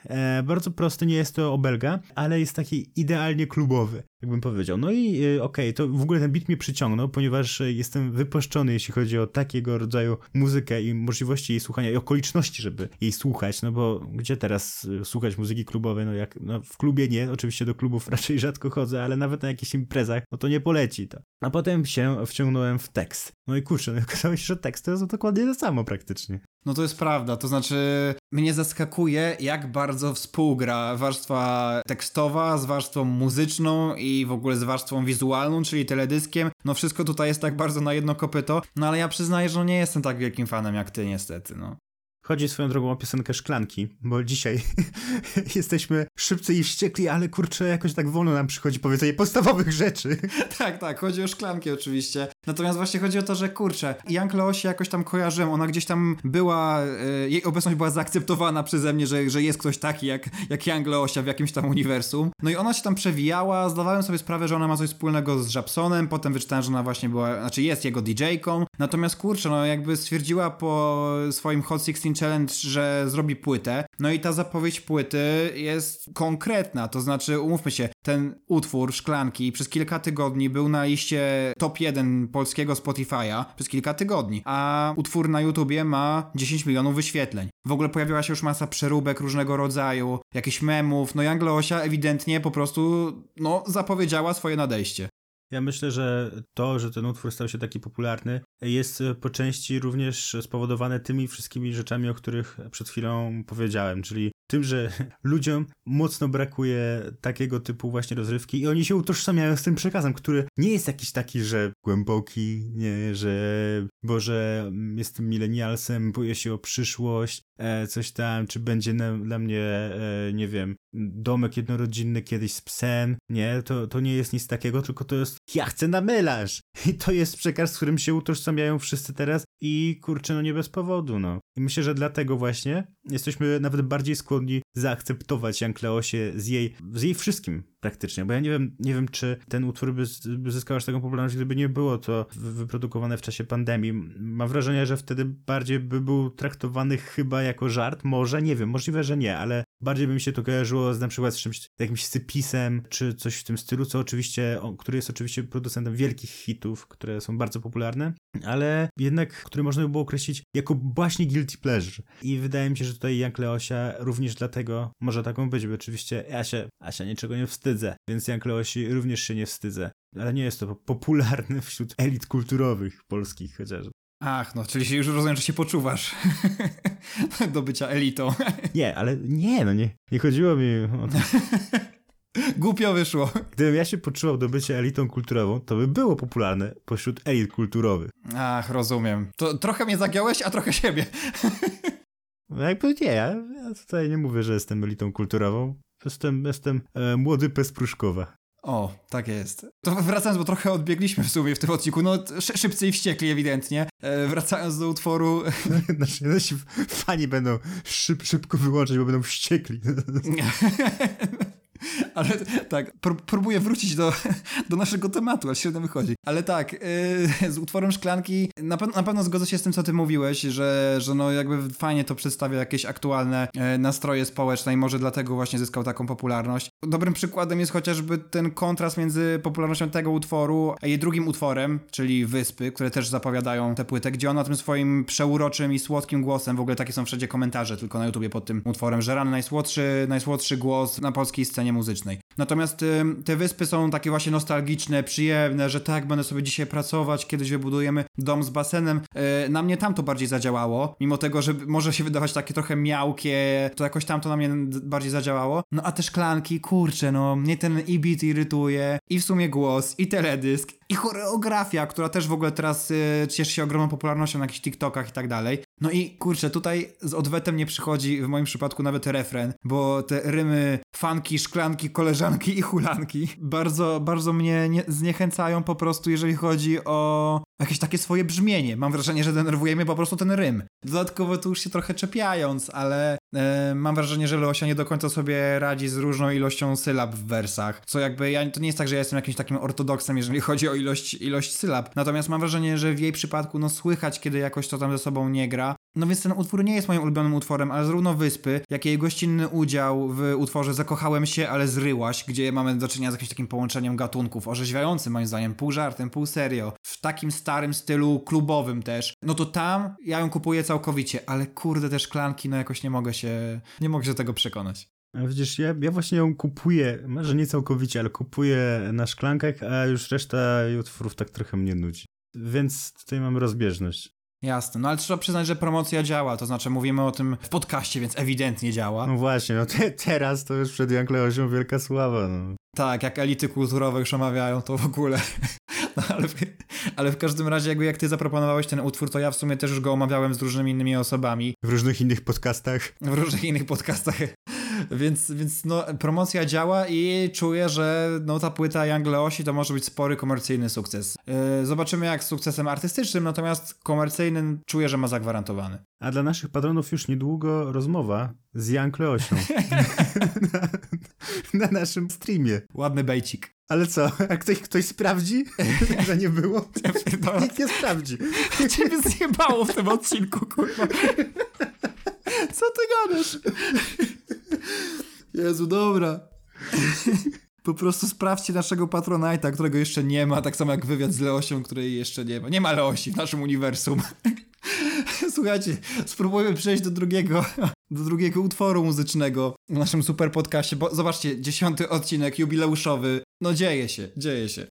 Bardzo prosty, nie jest to obelga, ale jest taki idealnie klubowy, jakbym powiedział. No i yy, okej, okay, to w ogóle ten beat mnie przyciągnął, ponieważ y, jestem wypuszczony, jeśli chodzi o takiego rodzaju muzykę i możliwości jej słuchania i okoliczności, żeby jej słuchać, no bo gdzie teraz y, słuchać muzyki klubowej, no jak no w klubie nie, oczywiście do klubów raczej rzadko chodzę, ale nawet na jakichś imprezach, no to nie poleci to. A potem się wciągnąłem w tekst. No i kurczę, no okazało się, że tekst to jest dokładnie to samo praktycznie. No to jest prawda, to znaczy mnie zaskakuje, jak bardzo współgra warstwa tekstowa z warstwą muzyczną i w ogóle z warstwą wizualną, czyli teledyskiem. No wszystko tutaj jest tak bardzo na jedno kopyto, no ale ja przyznaję, że nie jestem tak wielkim fanem jak ty niestety, no. Chodzi swoją drogą o piosenkę Szklanki, bo dzisiaj jesteśmy szybcy i wściekli, ale kurczę, jakoś tak wolno nam przychodzi powiedzenie podstawowych rzeczy. tak, tak, chodzi o Szklanki oczywiście. Natomiast właśnie chodzi o to, że kurczę, Jank Leosi jakoś tam kojarzyłem, ona gdzieś tam była, e, jej obecność była zaakceptowana przeze mnie, że, że jest ktoś taki jak, jak Jank Leosia w jakimś tam uniwersum. No i ona się tam przewijała, zdawałem sobie sprawę, że ona ma coś wspólnego z Japsonem, potem wyczytałem, że ona właśnie była, znaczy jest jego DJ-ką, Natomiast kurczę, no jakby stwierdziła po swoim Hot 16 Challenge, że zrobi płytę, no i ta zapowiedź płyty jest konkretna, to znaczy umówmy się, ten utwór Szklanki przez kilka tygodni był na liście top 1 polskiego Spotify'a przez kilka tygodni, a utwór na YouTubie ma 10 milionów wyświetleń. W ogóle pojawiła się już masa przeróbek różnego rodzaju, jakichś memów, no Young Leosia ewidentnie po prostu, no, zapowiedziała swoje nadejście. Ja myślę, że to, że ten utwór stał się taki popularny, jest po części również spowodowane tymi wszystkimi rzeczami, o których przed chwilą powiedziałem, czyli tym, że ludziom mocno brakuje takiego typu właśnie rozrywki i oni się utożsamiają z tym przekazem, który nie jest jakiś taki, że głęboki, nie, że Boże, jestem milenialsem, boję się o przyszłość, e, coś tam, czy będzie na, dla mnie, e, nie wiem, domek jednorodzinny kiedyś z psem, nie, to, to nie jest nic takiego, tylko to jest ja chcę na melarz i to jest przekaz, z którym się utożsamiają wszyscy teraz i kurczę, no nie bez powodu, no. I myślę, że dlatego właśnie jesteśmy nawet bardziej skłonni zaakceptować Jan Kleosie z jej, z jej wszystkim praktycznie, bo ja nie wiem, nie wiem czy ten utwór by, by zyskał aż taką popularność, gdyby nie było to wyprodukowane w czasie pandemii. Mam wrażenie, że wtedy bardziej by był traktowany chyba jako żart, może, nie wiem, możliwe, że nie, ale bardziej by mi się to kojarzyło z na przykład z czymś, jakimś sypisem, czy coś w tym stylu, co oczywiście, który jest oczywiście producentem wielkich hitów, które są bardzo popularne, ale jednak, który można by było określić jako właśnie guilty pleasure. I wydaje mi się, że tutaj Jan Kleosia również dlatego może taką być, bo oczywiście ja się, Asia niczego nie wstydzę, więc Jan Kleosi również się nie wstydzę. Ale nie jest to popularne wśród elit kulturowych polskich chociażby. Ach, no, czyli się już rozumiem, że się poczuwasz do bycia elitą. nie, ale nie, no nie, nie chodziło mi o to. Głupio wyszło. Gdybym ja się poczuwał do bycia elitą kulturową, to by było popularne pośród elit kulturowych. Ach, rozumiem. To trochę mnie zagiąłeś, a trochę siebie. no jakby nie, ja, ja tutaj nie mówię, że jestem elitą kulturową. Jestem, jestem e, młody pes Pruszkowa. O, tak jest. To wracając, bo trochę odbiegliśmy w sumie w tym odcinku, no szybcy i wściekli ewidentnie. E, wracając do utworu... Nasi, nasi fani będą szyb, szybko wyłączać, bo będą wściekli. Ale tak, pr próbuję wrócić do, do naszego tematu, a średnio wychodzi. Ale tak, yy, z utworem Szklanki na, pe na pewno zgodzę się z tym, co ty mówiłeś, że, że no jakby fajnie to przedstawia jakieś aktualne yy, nastroje społeczne i może dlatego właśnie zyskał taką popularność. Dobrym przykładem jest chociażby ten kontrast między popularnością tego utworu a jej drugim utworem, czyli Wyspy, które też zapowiadają tę płytę, gdzie ona tym swoim przeuroczym i słodkim głosem, w ogóle takie są wszędzie komentarze tylko na YouTubie pod tym utworem, że rany najsłodszy, najsłodszy głos na polskiej scenie muzycznej. Natomiast te wyspy są takie właśnie nostalgiczne, przyjemne, że tak, będę sobie dzisiaj pracować, kiedyś wybudujemy dom z basenem. Y, na mnie tam to bardziej zadziałało, mimo tego, że może się wydawać takie trochę miałkie, to jakoś tam to na mnie bardziej zadziałało. No a te szklanki, kurczę, no, mnie ten i beat irytuje, i w sumie głos, i teledysk, i choreografia, która też w ogóle teraz y, cieszy się ogromną popularnością na jakichś TikTokach i tak dalej. No i kurczę, tutaj z odwetem nie przychodzi w moim przypadku nawet refren, bo te rymy fanki, szklanki, koleżanki i hulanki. Bardzo, bardzo mnie nie, zniechęcają po prostu, jeżeli chodzi o jakieś takie swoje brzmienie. Mam wrażenie, że denerwuje mnie po prostu ten rym. Dodatkowo tu już się trochę czepiając, ale e, mam wrażenie, że Leosia nie do końca sobie radzi z różną ilością sylab w wersach. Co jakby, ja, to nie jest tak, że ja jestem jakimś takim ortodoksem, jeżeli chodzi o ilość, ilość sylab. Natomiast mam wrażenie, że w jej przypadku no słychać, kiedy jakoś to tam ze sobą nie gra. No więc ten utwór nie jest moim ulubionym utworem, ale zarówno Wyspy, jak i jej gościnny udział w utworze Zakochałem się, ale zryłaś, gdzie mamy do czynienia z jakimś takim połączeniem gatunków, orzeźwiającym moim zdaniem, pół żartem, pół serio, w takim starym stylu klubowym też, no to tam ja ją kupuję całkowicie, ale kurde te szklanki, no jakoś nie mogę się, nie mogę się do tego przekonać. A widzisz, ja, ja właśnie ją kupuję, może nie całkowicie, ale kupuję na szklankach, a już reszta utworów tak trochę mnie nudzi. Więc tutaj mamy rozbieżność. Jasne, no ale trzeba przyznać, że promocja działa, to znaczy mówimy o tym w podcaście, więc ewidentnie działa. No właśnie, no te, teraz to już przed Jankleosią wielka sława. No. Tak, jak elity kulturowe już omawiają, to w ogóle. No, ale, w, ale w każdym razie, jakby jak ty zaproponowałeś ten utwór, to ja w sumie też już go omawiałem z różnymi innymi osobami. W różnych innych podcastach. W różnych innych podcastach. Więc, więc no, promocja działa i czuję, że no, ta płyta Young Leosi to może być spory komercyjny sukces. Yy, zobaczymy jak z sukcesem artystycznym, natomiast komercyjnym czuję, że ma zagwarantowany. A dla naszych patronów już niedługo rozmowa z Young Leosią na, na naszym streamie. Ładny bejcik. Ale co, a ktoś, ktoś sprawdzi, że nie było? Nikt nie sprawdzi. Ciebie zjebało w tym odcinku, kurwa. Co ty gadasz? Jezu, dobra. Po prostu sprawdźcie naszego Patronite'a, którego jeszcze nie ma, tak samo jak wywiad z Leosią, której jeszcze nie ma. Nie ma Leosi w naszym uniwersum. Słuchajcie, spróbujmy przejść do drugiego, do drugiego utworu muzycznego w naszym super podcaście, bo zobaczcie, dziesiąty odcinek jubileuszowy. No dzieje się, dzieje się.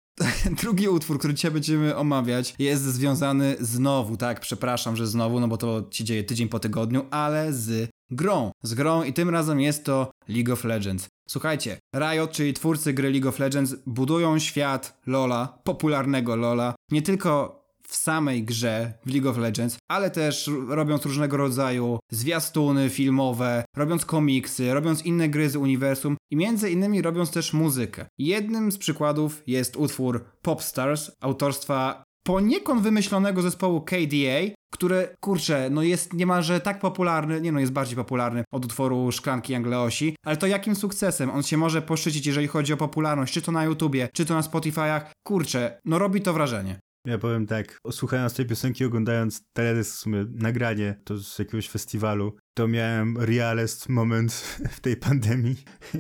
Drugi utwór, który dzisiaj będziemy omawiać, jest związany znowu, tak, przepraszam, że znowu, no bo to się dzieje tydzień po tygodniu, ale z grą. Z grą i tym razem jest to League of Legends. Słuchajcie, Riot, czyli twórcy gry League of Legends, budują świat LoLa, popularnego LoLa, nie tylko w samej grze w League of Legends, ale też robiąc różnego rodzaju zwiastuny filmowe, robiąc komiksy, robiąc inne gry z uniwersum i między innymi robiąc też muzykę. Jednym z przykładów jest utwór Popstars autorstwa poniekąd wymyślonego zespołu KDA, które, kurczę, no jest niemalże tak popularny, nie no, jest bardziej popularny od utworu Szklanki Angleosi, ale to jakim sukcesem on się może poszczycić, jeżeli chodzi o popularność, czy to na YouTubie, czy to na Spotify'ach, kurczę, no robi to wrażenie. Ja powiem tak, słuchając tej piosenki, oglądając teledysk, w sumie nagranie to z jakiegoś festiwalu, to miałem realest moment w tej pandemii,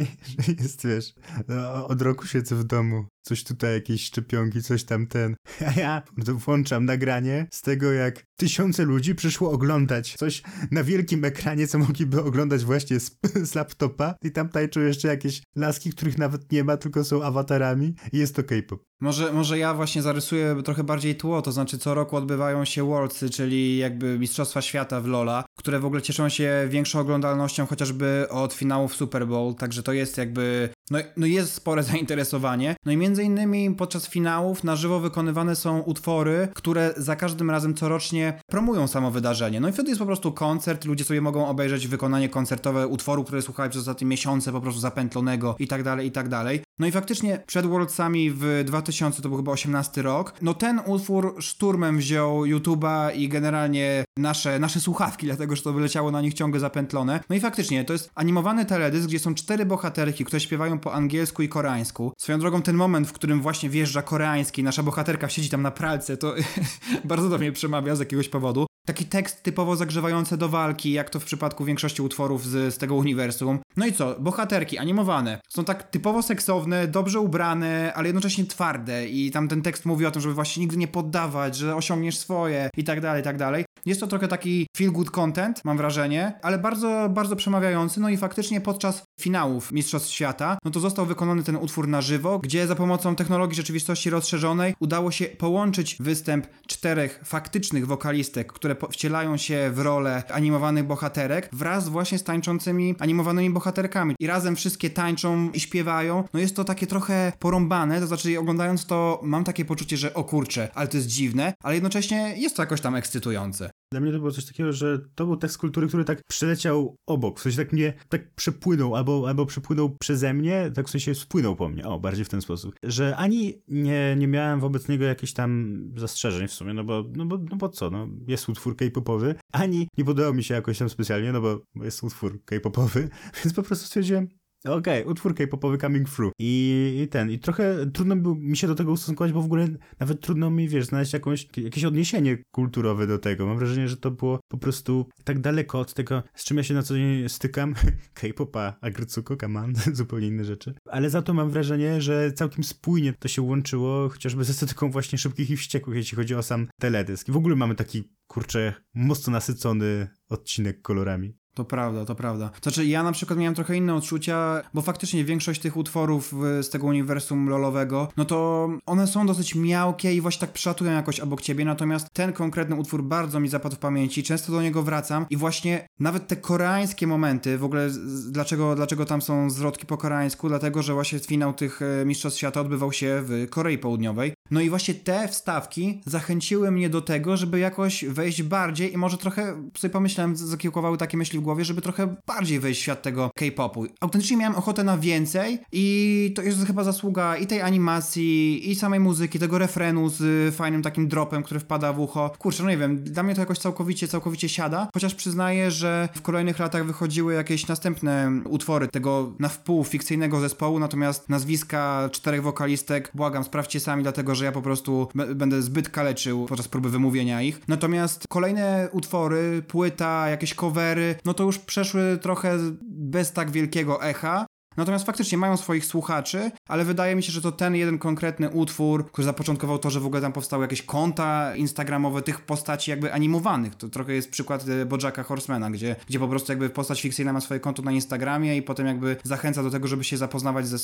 jest, wiesz, no, od roku siedzę w domu, coś tutaj, jakieś szczepionki, coś tam ten, a ja włączam nagranie z tego, jak tysiące ludzi przyszło oglądać coś na wielkim ekranie, co mogliby oglądać właśnie z, z laptopa. I tam tańczą jeszcze jakieś laski, których nawet nie ma, tylko są awatarami. I jest to K-pop. Może, może ja właśnie zarysuję trochę bardziej tło, to znaczy co roku odbywają się Worldsy, czyli jakby Mistrzostwa Świata w LoLa, które w ogóle cieszą się większą oglądalnością chociażby od finałów Super Bowl, także to jest jakby, no, no jest spore zainteresowanie. No i między innymi podczas finałów na żywo wykonywane są utwory, które za każdym razem corocznie promują samo wydarzenie. No i wtedy jest po prostu koncert, ludzie sobie mogą obejrzeć wykonanie koncertowe utworu, które słuchali przez ostatnie miesiące po prostu zapętlonego i tak dalej, i tak dalej. No i faktycznie przed Worldsami w 2000, to był chyba 18 rok, no ten utwór szturmem wziął YouTube'a i generalnie nasze, nasze słuchawki, dlatego że to wyleciało na nich ciągle zapętlone. No i faktycznie, to jest animowany teledysk, gdzie są cztery bohaterki, które śpiewają po angielsku i koreańsku. Swoją drogą ten moment, w którym właśnie wjeżdża koreański, nasza bohaterka siedzi tam na pralce, to bardzo do mnie przemawia z jakiegoś powodu. Taki tekst typowo zagrzewający do walki, jak to w przypadku większości utworów z, z tego uniwersum. No i co? Bohaterki animowane. Są tak typowo seksowne, dobrze ubrane, ale jednocześnie twarde i tam ten tekst mówi o tym, żeby właśnie nigdy nie poddawać, że osiągniesz swoje i tak dalej, i tak dalej. Jest to trochę taki feel good content, mam wrażenie, ale bardzo, bardzo przemawiający. No i faktycznie podczas finałów Mistrzostw Świata, no to został wykonany ten utwór na żywo, gdzie za pomocą technologii rzeczywistości rozszerzonej udało się połączyć występ czterech faktycznych wokalistek, które wcielają się w rolę animowanych bohaterek wraz właśnie z tańczącymi animowanymi bohaterkami. I razem wszystkie tańczą i śpiewają. No jest to takie trochę porąbane, to znaczy oglądając to mam takie poczucie, że o kurczę, ale to jest dziwne, ale jednocześnie jest to jakoś tam ekscytujące. Dla mnie to było coś takiego, że to był tekst kultury, który tak przeleciał obok, w sensie tak mnie, tak przepłynął, albo, albo przepłynął przeze mnie, tak w sensie spłynął po mnie, o, bardziej w ten sposób, że ani nie, nie miałem wobec niego jakichś tam zastrzeżeń w sumie, no bo, no bo, no bo co, no, jest utwór k-popowy, ani nie podobał mi się jakoś tam specjalnie, no bo jest utwór k-popowy, więc po prostu stwierdziłem, Okej, okay, utwór K-popowy Coming Through. I, ten, i trochę trudno było mi się do tego ustosunkować, bo w ogóle nawet trudno mi, wiesz, znaleźć jakąś, jakieś odniesienie kulturowe do tego. Mam wrażenie, że to było po prostu tak daleko od tego, z czym ja się na co dzień stykam. K-popa, Agrycuko, Kaman, zupełnie inne rzeczy. Ale za to mam wrażenie, że całkiem spójnie to się łączyło, chociażby z estetyką właśnie szybkich i wściekłych, jeśli chodzi o sam teledysk. I w ogóle mamy taki, kurczę, mocno nasycony odcinek kolorami. To prawda, to prawda. Znaczy, ja na przykład miałem trochę inne odczucia, bo faktycznie większość tych utworów z tego uniwersum lolowego, no to one są dosyć miałkie i właśnie tak przylatują jakoś obok ciebie, natomiast ten konkretny utwór bardzo mi zapadł w pamięci, często do niego wracam i właśnie nawet te koreańskie momenty, w ogóle dlaczego, dlaczego tam są zwrotki po koreańsku, dlatego, że właśnie finał tych e, Mistrzostw Świata odbywał się w Korei Południowej, No i właśnie te wstawki zachęciły mnie do tego, żeby jakoś wejść bardziej i może trochę sobie pomyślałem, zakiełkowały takie myśli w głowie, żeby trochę bardziej wejść w świat tego K-popu. Autentycznie miałem ochotę na więcej i to jest chyba zasługa i tej animacji, i samej muzyki, tego refrenu z fajnym takim dropem, który wpada w ucho. Kurczę, no nie wiem, dla mnie to jakoś całkowicie, całkowicie siada, chociaż przyznaję, że w kolejnych latach wychodziły jakieś następne utwory tego na wpół fikcyjnego zespołu, natomiast nazwiska czterech wokalistek, błagam, sprawdźcie sami, dlatego że ja po prostu będę zbyt kaleczył podczas próby wymówienia ich. Natomiast kolejne utwory, płyta, jakieś covery, no to już przeszły trochę bez tak wielkiego echa. Natomiast faktycznie mają swoich słuchaczy, ale wydaje mi się, że to ten jeden konkretny utwór, który zapoczątkował to, że w ogóle tam powstały jakieś konta instagramowe tych postaci jakby animowanych. To trochę jest przykład e, Bojacka Horsemana, gdzie, gdzie po prostu jakby postać fikcyjna ma swoje konto na Instagramie i potem jakby zachęca do tego, żeby się zapoznawać ze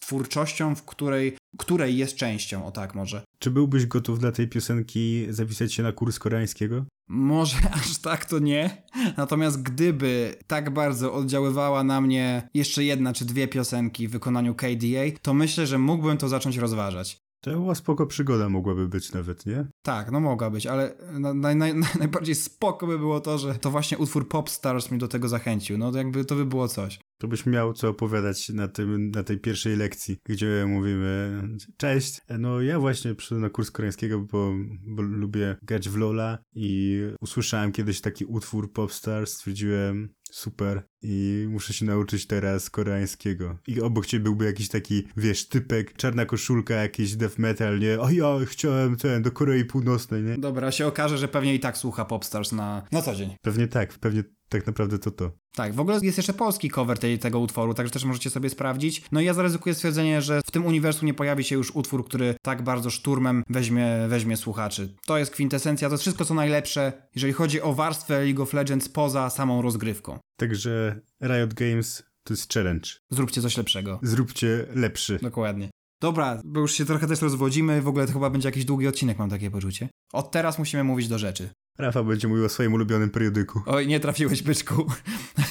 twórczością, w której, której jest częścią, o tak może. Czy byłbyś gotów dla tej piosenki zapisać się na kurs koreańskiego? Może aż tak to nie. Natomiast gdyby tak bardzo oddziaływała na mnie jeszcze jedna czy dwie piosenki w wykonaniu KDA, to myślę, że mógłbym to zacząć rozważać. To była spoko przygoda mogłaby być nawet, nie? Tak, no mogła być, ale naj, naj, najbardziej spoko by było to, że to właśnie utwór Popstars mnie do tego zachęcił. No to jakby to by było coś. To byś miał co opowiadać na, tym, na tej pierwszej lekcji, gdzie mówimy cześć, no ja właśnie przyszedłem na kurs koreańskiego, bo, bo lubię grać w Lola i usłyszałem kiedyś taki utwór Popstars, stwierdziłem super i muszę się nauczyć teraz koreańskiego. I obok ciebie byłby jakiś taki, wiesz, typek, czarna koszulka, jakiś death metal, nie? O ja chciałem ten, do Korei Północnej, nie? Dobra, się okaże, że pewnie i tak słucha Popstars na, na co dzień. Pewnie tak, pewnie tak naprawdę to to. Tak, w ogóle jest jeszcze polski cover tej, tego utworu, także też możecie sobie sprawdzić. No i ja zaryzykuję stwierdzenie, że w tym uniwersum nie pojawi się już utwór, który tak bardzo szturmem weźmie, weźmie słuchaczy. To jest kwintesencja, to jest wszystko co najlepsze, jeżeli chodzi o warstwę League of Legends poza samą rozgrywką. Także Riot Games to jest challenge. Zróbcie coś lepszego. Zróbcie lepszy. Dokładnie. Dobra, bo już się trochę też rozwodzimy, w ogóle to chyba będzie jakiś długi odcinek, mam takie poczucie. Od teraz musimy mówić do rzeczy. Rafa będzie mówił o swoim ulubionym periodyku. Oj, nie trafiłeś, byczku.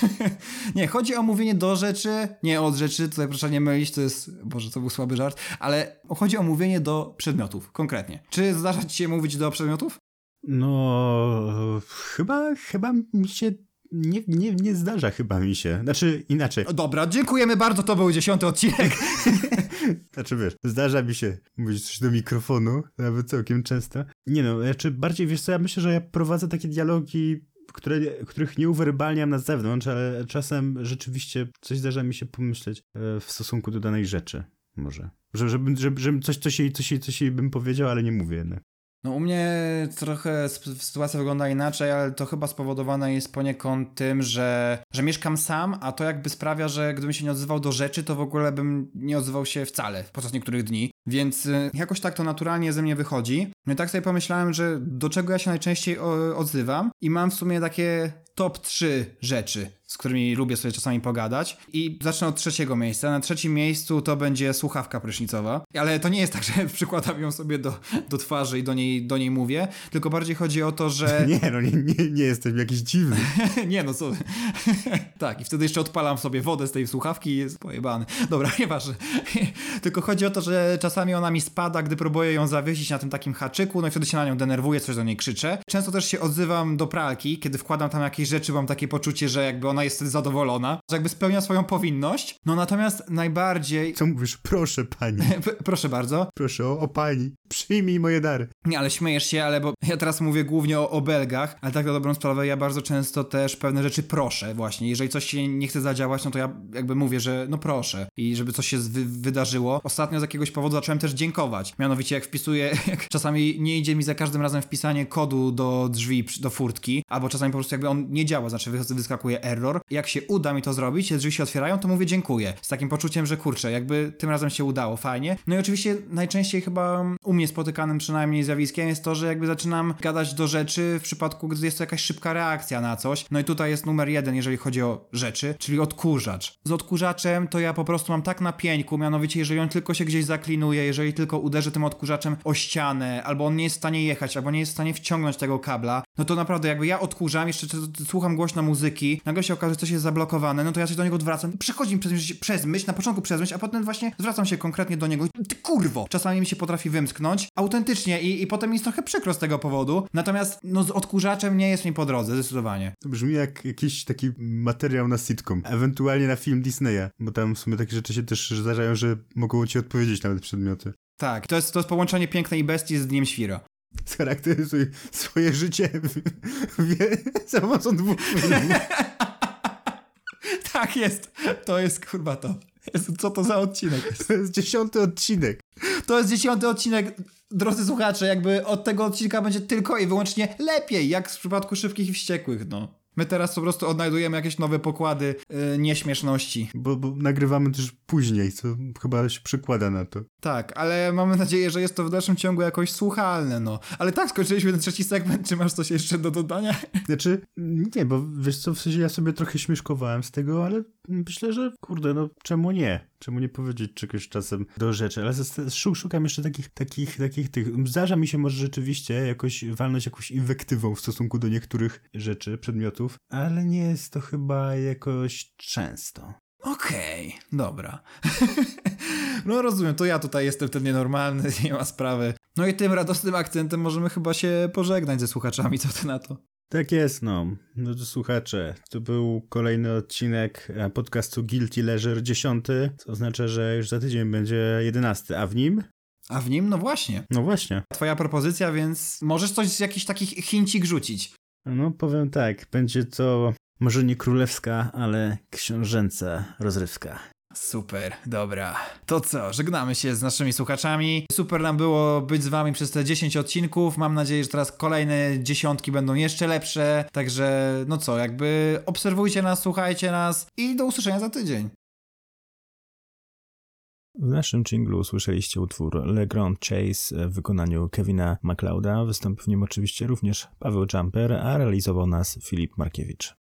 nie, chodzi o mówienie do rzeczy, nie od rzeczy, tutaj proszę nie mylić, to jest, boże, to był słaby żart, ale chodzi o mówienie do przedmiotów, konkretnie. Czy zdarza ci się mówić do przedmiotów? No, chyba, chyba mi się nie, nie, nie zdarza chyba mi się. Znaczy inaczej. Dobra, dziękujemy bardzo, to był dziesiąty odcinek. znaczy wiesz, zdarza mi się mówić coś do mikrofonu, nawet całkiem często. Nie no, znaczy bardziej wiesz co, ja myślę, że ja prowadzę takie dialogi które, których nie uwerbalniam na zewnątrz, ale czasem rzeczywiście coś zdarza mi się pomyśleć e, w stosunku do danej rzeczy. Może. Że, żeby, żeby, żeby coś, coś, jej, coś, jej, coś jej bym powiedział, ale nie mówię jednak. No u mnie trochę sytuacja wygląda inaczej, ale to chyba spowodowane jest poniekąd tym, że, że mieszkam sam, a to jakby sprawia, że gdybym się nie odzywał do rzeczy, to w ogóle bym nie odzywał się wcale podczas niektórych dni. Więc y, jakoś tak to naturalnie ze mnie wychodzi. No i tak sobie pomyślałem, że do czego ja się najczęściej odzywam i mam w sumie takie top 3 rzeczy, z którymi lubię sobie czasami pogadać. I zacznę od trzeciego miejsca. Na trzecim miejscu to będzie słuchawka prysznicowa. Ale to nie jest tak, że przykładam ją sobie do, do twarzy i do niej, do niej mówię, tylko bardziej chodzi o to, że... Nie, no nie, nie, nie jestem jakiś dziwny. nie, no co... tak, i wtedy jeszcze odpalam sobie wodę z tej słuchawki i jest pojebany. Dobra, nieważne. tylko chodzi o to, że czasami ona mi spada, gdy próbuję ją zawiesić na tym takim haczyku, no i wtedy się na nią denerwuję, coś do niej krzyczę. Często też się odzywam do pralki, kiedy wkładam tam jakieś rzeczy, mam takie poczucie, że jakby ona jest wtedy zadowolona, że jakby spełnia swoją powinność. No natomiast najbardziej... Co mówisz? Proszę pani. proszę bardzo. Proszę o, o pani. Przyjmij moje dary. Nie, ale śmiejesz się, ale bo ja teraz mówię głównie o, o Belgach, ale tak na dobrą sprawę ja bardzo często też pewne rzeczy proszę właśnie. Jeżeli coś się nie chce zadziałać, no to ja jakby mówię, że no proszę i żeby coś się wy wydarzyło. Ostatnio z jakiegoś powodu zacząłem też dziękować. Mianowicie jak wpisuję, jak czasami nie idzie mi za każdym razem wpisanie kodu do drzwi, do furtki, albo czasami po prostu jakby on nie działa, znaczy wyskakuje error. Jak się uda mi to zrobić, drzwi się otwierają, to mówię dziękuję. Z takim poczuciem, że kurczę, jakby tym razem się udało, fajnie. No i oczywiście najczęściej chyba u mnie spotykanym przynajmniej zjawiskiem jest to, że jakby zaczynam gadać do rzeczy w przypadku, gdy jest to jakaś szybka reakcja na coś. No i tutaj jest numer jeden, jeżeli chodzi o rzeczy, czyli odkurzacz. Z odkurzaczem to ja po prostu mam tak na pieńku, mianowicie jeżeli on tylko się gdzieś zaklinuje, jeżeli tylko uderzy tym odkurzaczem o ścianę, albo on nie jest w stanie jechać, albo nie jest w stanie wciągnąć tego kabla, no to naprawdę jakby ja odkurzam, jeszcze słucham głośno muzyki, nagle się okaże, że coś jest zablokowane, no to ja się do niego odwracam. Przychodzi mi przez myśl, przez myśl, na początku przez myśl, a potem właśnie zwracam się konkretnie do niego. Ty kurwo! Czasami mi się potrafi wymsknąć, autentycznie i, i potem mi jest trochę przykro z tego powodu. Natomiast no z odkurzaczem nie jest mi po drodze, zdecydowanie. To brzmi jak jakiś taki materiał na sitcom, ewentualnie na film Disneya, bo tam w sumie takie rzeczy się też zdarzają, że mogą ci odpowiedzieć nawet przedmioty. Tak, to jest, to jest połączenie pięknej bestii z Dniem Świra. Scharakteryzuj swoje życie w, w, za pomocą dwóch tak jest, to jest kurwa to. Jezu, co to za odcinek jest? To jest dziesiąty odcinek. To jest dziesiąty odcinek, drodzy słuchacze, jakby od tego odcinka będzie tylko i wyłącznie lepiej, jak w przypadku Szybkich i Wściekłych, no. My teraz po prostu odnajdujemy jakieś nowe pokłady yy, nieśmieszności. Bo, bo, nagrywamy też później, co chyba się przykłada na to. Tak, ale mamy nadzieję, że jest to w dalszym ciągu jakoś słuchalne, no. Ale tak, skończyliśmy ten trzeci segment, czy masz coś jeszcze do dodania? Znaczy, nie, bo wiesz co, w sensie ja sobie trochę śmieszkowałem z tego, ale myślę, że kurde, no czemu nie? Czemu nie powiedzieć czegoś czasem do rzeczy? Ale szukam jeszcze takich, takich, takich tych. Zdarza mi się może rzeczywiście jakoś walnąć jakąś inwektywą w stosunku do niektórych rzeczy, przedmiotów, ale nie jest to chyba jakoś często. Okej, okay, dobra. no rozumiem, to ja tutaj jestem ten nienormalny, nie ma sprawy. No i tym radosnym akcentem możemy chyba się pożegnać ze słuchaczami, co ty na to? Tak jest, no. No to słuchacze, to był kolejny odcinek e, podcastu Guilty Leisure 10, co oznacza, że już za tydzień będzie 11, a w nim? A w nim? No właśnie. No właśnie. Twoja propozycja, więc możesz coś z jakichś takich chincik rzucić. No powiem tak, będzie to może nie królewska, ale książęca rozrywka. Super, dobra. To co, żegnamy się z naszymi słuchaczami. Super nam było być z wami przez te 10 odcinków. Mam nadzieję, że teraz kolejne dziesiątki będą jeszcze lepsze. Także, no co, jakby obserwujcie nas, słuchajcie nas i do usłyszenia za tydzień. W naszym jinglu usłyszeliście utwór Le Grand Chase w wykonaniu Kevina MacLeoda. Wystąpił w nim oczywiście również Paweł Jumper, a realizował nas Filip Markiewicz.